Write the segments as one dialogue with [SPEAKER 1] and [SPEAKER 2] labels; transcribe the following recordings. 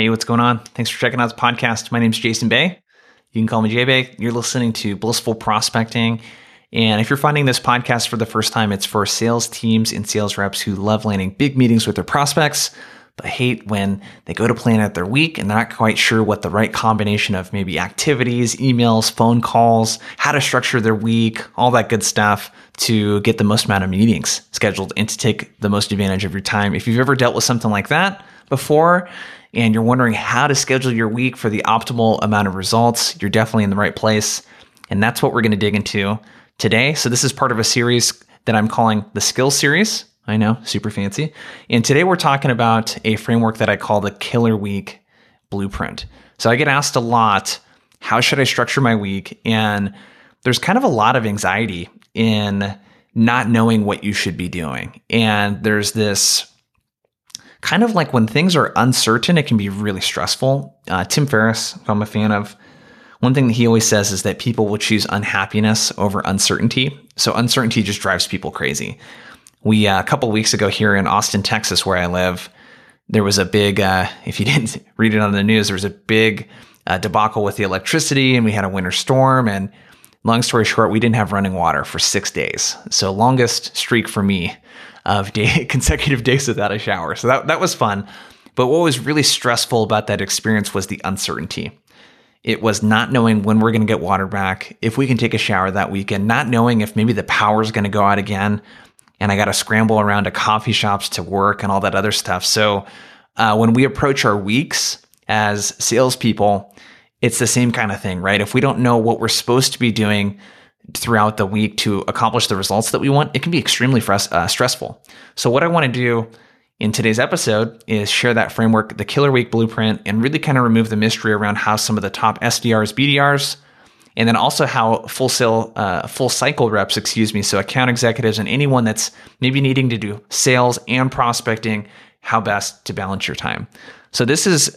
[SPEAKER 1] Hey, what's going on? Thanks for checking out the podcast. My name is Jason Bay. You can call me J-Bay. You're listening to Blissful Prospecting. And if you're finding this podcast for the first time, it's for sales teams and sales reps who love landing big meetings with their prospects, but hate when they go to plan out their week and they're not quite sure what the right combination of maybe activities, emails, phone calls, how to structure their week, all that good stuff to get the most amount of meetings scheduled and to take the most advantage of your time. If you've ever dealt with something like that before, and you're wondering how to schedule your week for the optimal amount of results, you're definitely in the right place. And that's what we're going to dig into today. So, this is part of a series that I'm calling the Skill Series. I know, super fancy. And today we're talking about a framework that I call the Killer Week Blueprint. So, I get asked a lot how should I structure my week? And there's kind of a lot of anxiety in not knowing what you should be doing. And there's this kind of like when things are uncertain, it can be really stressful. Uh, Tim Ferriss, who I'm a fan of, one thing that he always says is that people will choose unhappiness over uncertainty. So uncertainty just drives people crazy. We uh, a couple weeks ago here in Austin, Texas, where I live, there was a big. Uh, if you didn't read it on the news, there was a big uh, debacle with the electricity, and we had a winter storm. And long story short, we didn't have running water for six days. So longest streak for me of day, consecutive days without a shower. So that, that was fun. But what was really stressful about that experience was the uncertainty. It was not knowing when we're going to get water back, if we can take a shower that weekend, not knowing if maybe the power is going to go out again, and I got to scramble around to coffee shops to work and all that other stuff. So uh, when we approach our weeks as salespeople, it's the same kind of thing, right? If we don't know what we're supposed to be doing, throughout the week to accomplish the results that we want, it can be extremely uh, stressful. So, what I want to do in today's episode is share that framework, the Killer Week Blueprint, and really kind of remove the mystery around how some of the top SDRs, BDRs, and then also how full sale, uh, full cycle reps, excuse me, so account executives and anyone that's maybe needing to do sales and prospecting, how best to balance your time. So this is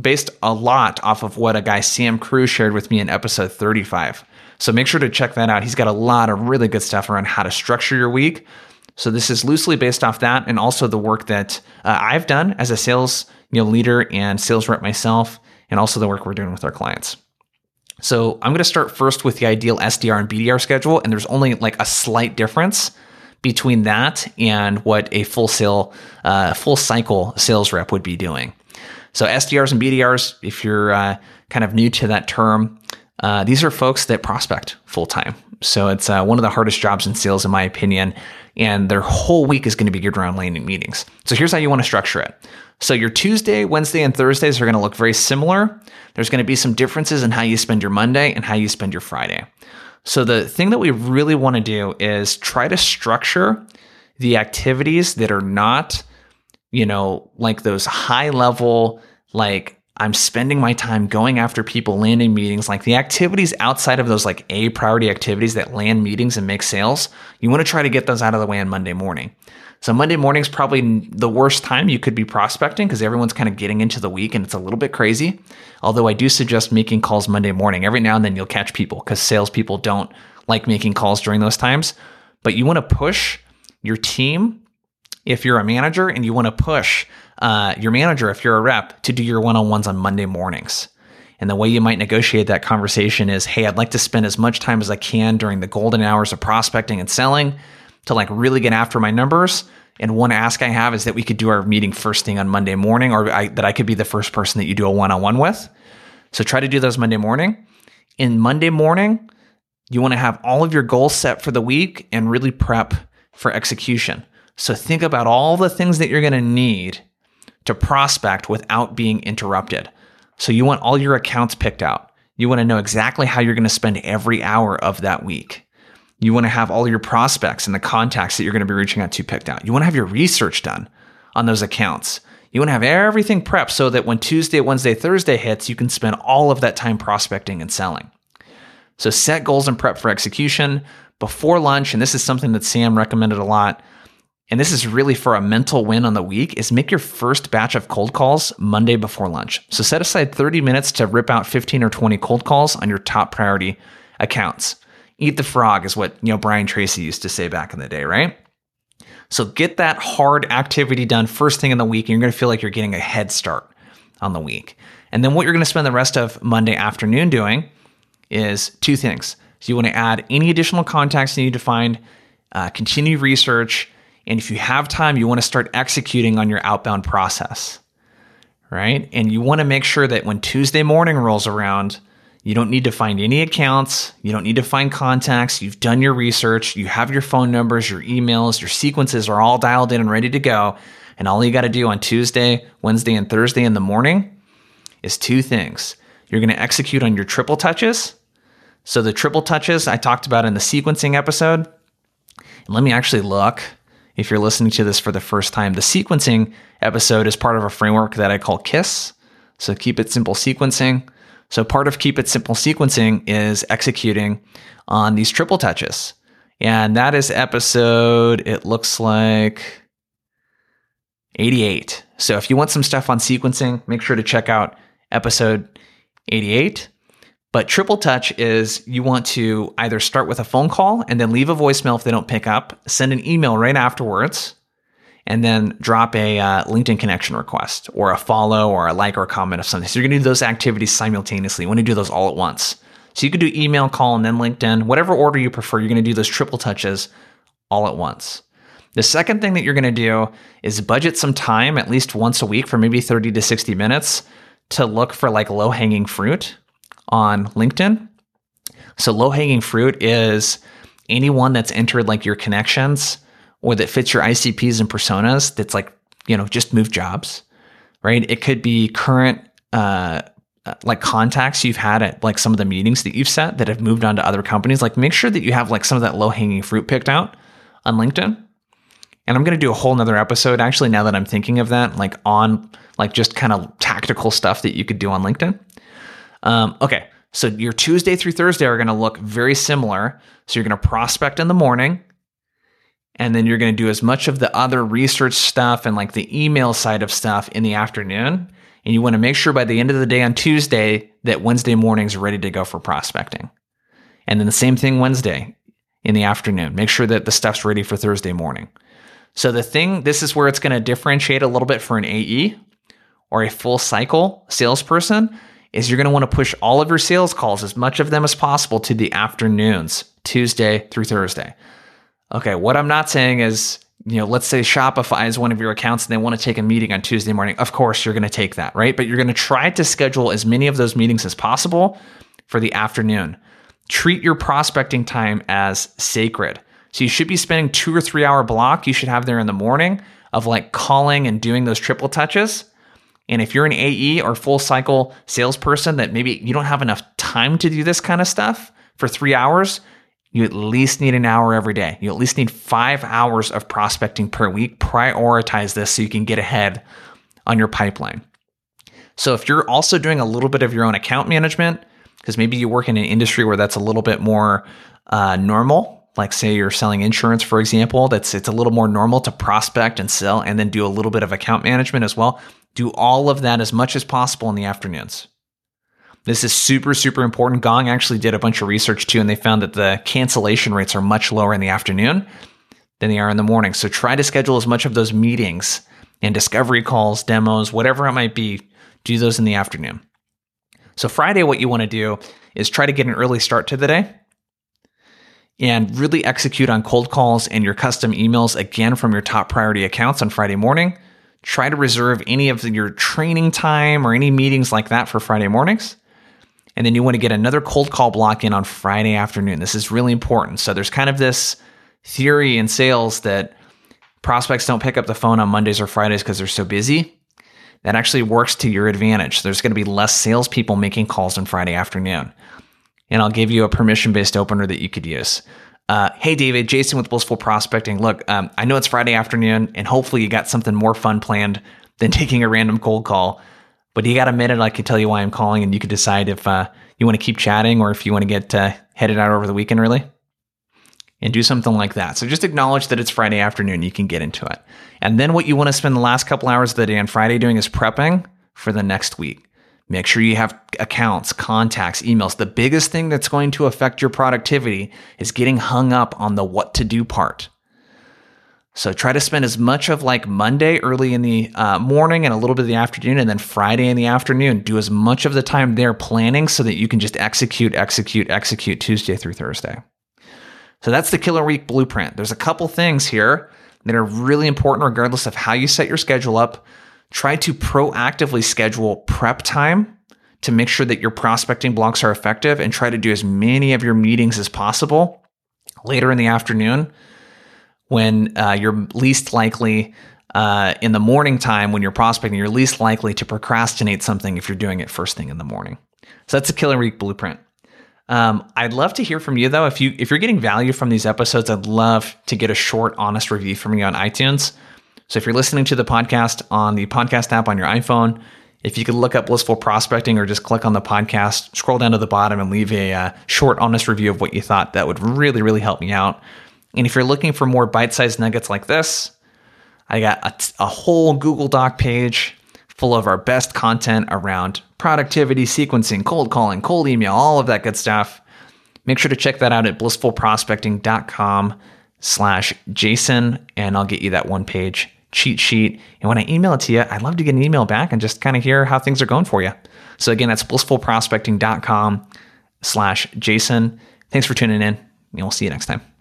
[SPEAKER 1] based a lot off of what a guy Sam Crew shared with me in episode 35. So make sure to check that out. He's got a lot of really good stuff around how to structure your week. So this is loosely based off that, and also the work that uh, I've done as a sales you know leader and sales rep myself, and also the work we're doing with our clients. So I'm going to start first with the ideal SDR and BDR schedule, and there's only like a slight difference between that and what a full sale, uh, full cycle sales rep would be doing. So SDRs and BDRs, if you're uh, kind of new to that term, uh, these are folks that prospect full time. So it's uh, one of the hardest jobs in sales, in my opinion. And their whole week is going to be geared around landing meetings. So here's how you want to structure it. So your Tuesday, Wednesday, and Thursdays are going to look very similar. There's going to be some differences in how you spend your Monday and how you spend your Friday. So the thing that we really want to do is try to structure the activities that are not, you know, like those high level, like I'm spending my time going after people, landing meetings, like the activities outside of those like A priority activities that land meetings and make sales. You want to try to get those out of the way on Monday morning. So Monday morning is probably the worst time you could be prospecting because everyone's kind of getting into the week and it's a little bit crazy. Although I do suggest making calls Monday morning. Every now and then you'll catch people because salespeople don't like making calls during those times. But you want to push your team if you're a manager and you want to push uh, your manager, if you're a rep, to do your one on ones on Monday mornings. And the way you might negotiate that conversation is hey, I'd like to spend as much time as I can during the golden hours of prospecting and selling to like really get after my numbers. And one ask I have is that we could do our meeting first thing on Monday morning, or I, that I could be the first person that you do a one on one with. So try to do those Monday morning. In Monday morning, you want to have all of your goals set for the week and really prep for execution. So think about all the things that you're going to need to prospect without being interrupted. So you want all your accounts picked out. You want to know exactly how you're going to spend every hour of that week. You want to have all your prospects and the contacts that you're going to be reaching out to picked out. You want to have your research done on those accounts. You want to have everything prepped so that when Tuesday, Wednesday, Thursday hits, you can spend all of that time prospecting and selling. So set goals and prep for execution before lunch. And this is something that Sam recommended a lot and this is really for a mental win on the week, is make your first batch of cold calls Monday before lunch. So set aside 30 minutes to rip out 15 or 20 cold calls on your top priority accounts. Eat the frog is what, you know, Brian Tracy used to say back in the day, right? So get that hard activity done first thing in the week, and you're going to feel like you're getting a head start on the week. And then what you're going to spend the rest of Monday afternoon doing is two things. So you want to add any additional contacts you need to find, uh, continue research, and if you have time, you want to start executing on your outbound process, right? And you want to make sure that when Tuesday morning rolls around, you don't need to find any accounts. You don't need to find contacts. You've done your research. You have your phone numbers, your emails, your sequences are all dialed in and ready to go. And all you got to do on Tuesday, Wednesday, and Thursday in the morning is two things. You're going to execute on your triple touches. So, the triple touches I talked about in the sequencing episode. Let me actually look if you're listening to this for the first time. The sequencing episode is part of a framework that I call KISS. So, keep it simple sequencing. So part of Keep It Simple sequencing is executing on these triple touches. And that is episode, it looks like 88. So if you want some stuff on sequencing, make sure to check out episode 88. But triple touch is you want to either start with a phone call and then leave a voicemail if they don't pick up, send an email right afterwards, and then drop a uh, LinkedIn connection request or a follow or a like or a comment of something. So you're going to do those activities simultaneously. You want to do those all at once. So you could do email, call, and then LinkedIn, whatever order you prefer. You're going to do those triple touches all at once. The second thing that you're going to do is budget some time, at least once a week, for maybe 30 to 60 minutes to look for like low hanging fruit on LinkedIn. So, low hanging fruit is anyone that's entered like your connections or that fits your ICPs and personas that's like, you know, just move jobs, right? It could be current, uh, like contacts you've had at like some of the meetings that you've set that have moved on to other companies. Like make sure that you have like some of that low hanging fruit picked out on LinkedIn. And I'm going to do a whole nother episode actually now that I'm thinking of that, like on like just kind of tactical stuff that you could do on LinkedIn. Um, okay. So your Tuesday through Thursday are going to look very similar. So you're going to prospect in the morning and then you're going to do as much of the other research stuff and like the email side of stuff in the afternoon. And you want to make sure by the end of the day on Tuesday that Wednesday morning's ready to go for prospecting. And then the same thing Wednesday in the afternoon. Make sure that the stuff's ready for Thursday morning. So the thing, this is where it's going to differentiate a little bit for an AE or a full cycle salesperson is you're going to want to push all of your sales calls, as much of them as possible, to the afternoons, Tuesday through Thursday. Okay, what I'm not saying is, you know, let's say Shopify is one of your accounts and they want to take a meeting on Tuesday morning. Of course, you're going to take that, right? But you're going to try to schedule as many of those meetings as possible for the afternoon. Treat your prospecting time as sacred. So you should be spending two or three hour block you should have there in the morning of like calling and doing those triple touches. And if you're an AE or full cycle salesperson that maybe you don't have enough time to do this kind of stuff for three hours, you at least need an hour every day. You at least need five hours of prospecting per week. Prioritize this so you can get ahead on your pipeline. So, if you're also doing a little bit of your own account management, because maybe you work in an industry where that's a little bit more uh, normal, like say you're selling insurance, for example, that's it's a little more normal to prospect and sell, and then do a little bit of account management as well. Do all of that as much as possible in the afternoons. This is super, super important. Gong actually did a bunch of research too, and they found that the cancellation rates are much lower in the afternoon than they are in the morning. So try to schedule as much of those meetings and discovery calls, demos, whatever it might be, do those in the afternoon. So Friday, what you want to do is try to get an early start to the day and really execute on cold calls and your custom emails again from your top priority accounts on Friday morning. Try to reserve any of your training time or any meetings like that for Friday mornings. And then you want to get another cold call block in on Friday afternoon. This is really important. So there's kind of this theory in sales that prospects don't pick up the phone on Mondays or Fridays because they're so busy. That actually works to your advantage. There's going to be less salespeople making calls on Friday afternoon. And I'll give you a permission based opener that you could use. Uh, hey, David, Jason with Blissful Prospecting. Look, um, I know it's Friday afternoon, and hopefully you got something more fun planned than taking a random cold call. But you got a minute, I can tell you why I'm calling, and you can decide if uh, you want to keep chatting or if you want to get uh, headed out over the weekend early and do something like that. So just acknowledge that it's Friday afternoon. You can get into it. And then what you want to spend the last couple hours of the day on Friday doing is prepping for the next week. Make sure you have accounts, contacts, emails. The biggest thing that's going to affect your productivity is getting hung up on the what to do part. So try to spend as much of like Monday early in the uh, morning and a little bit of the afternoon, and then Friday in the afternoon. Do as much of the time there planning so that you can just execute, execute, execute Tuesday through Thursday. So that's the killer week blueprint. There's a couple things here that are really important, regardless of how you set your schedule up. Try to proactively schedule prep time to make sure that your prospecting blocks are effective and try to do as many of your meetings as possible later in the afternoon when uh, you're least likely uh, in the morning time when you're prospecting, you're least likely to procrastinate something if you're doing it first thing in the morning. So that's a killer week blueprint. Um, I'd love to hear from you though. If you if you're getting value from these episodes, I'd love to get a short, honest review from you on iTunes. So if you're listening to the podcast on the podcast app on your iPhone, if you could look up Blissful Prospecting or just click on the podcast, scroll down to the bottom and leave a uh, short, honest review of what you thought, that would really, really help me out. And if you're looking for more bite sized nuggets like this, I got a, a whole Google Doc page full of our best content around productivity, sequencing, cold calling, cold email, all of that good stuff. Make sure to check that out at blissfulprospecting.com slash Jason, and I'll get you that one page cheat sheet. And when I email it to you, I'd love to get an email back and just kind of hear how things are going for you. So again, that's blissfulprospecting.com slash Jason. Thanks for tuning in, and we'll see you next time.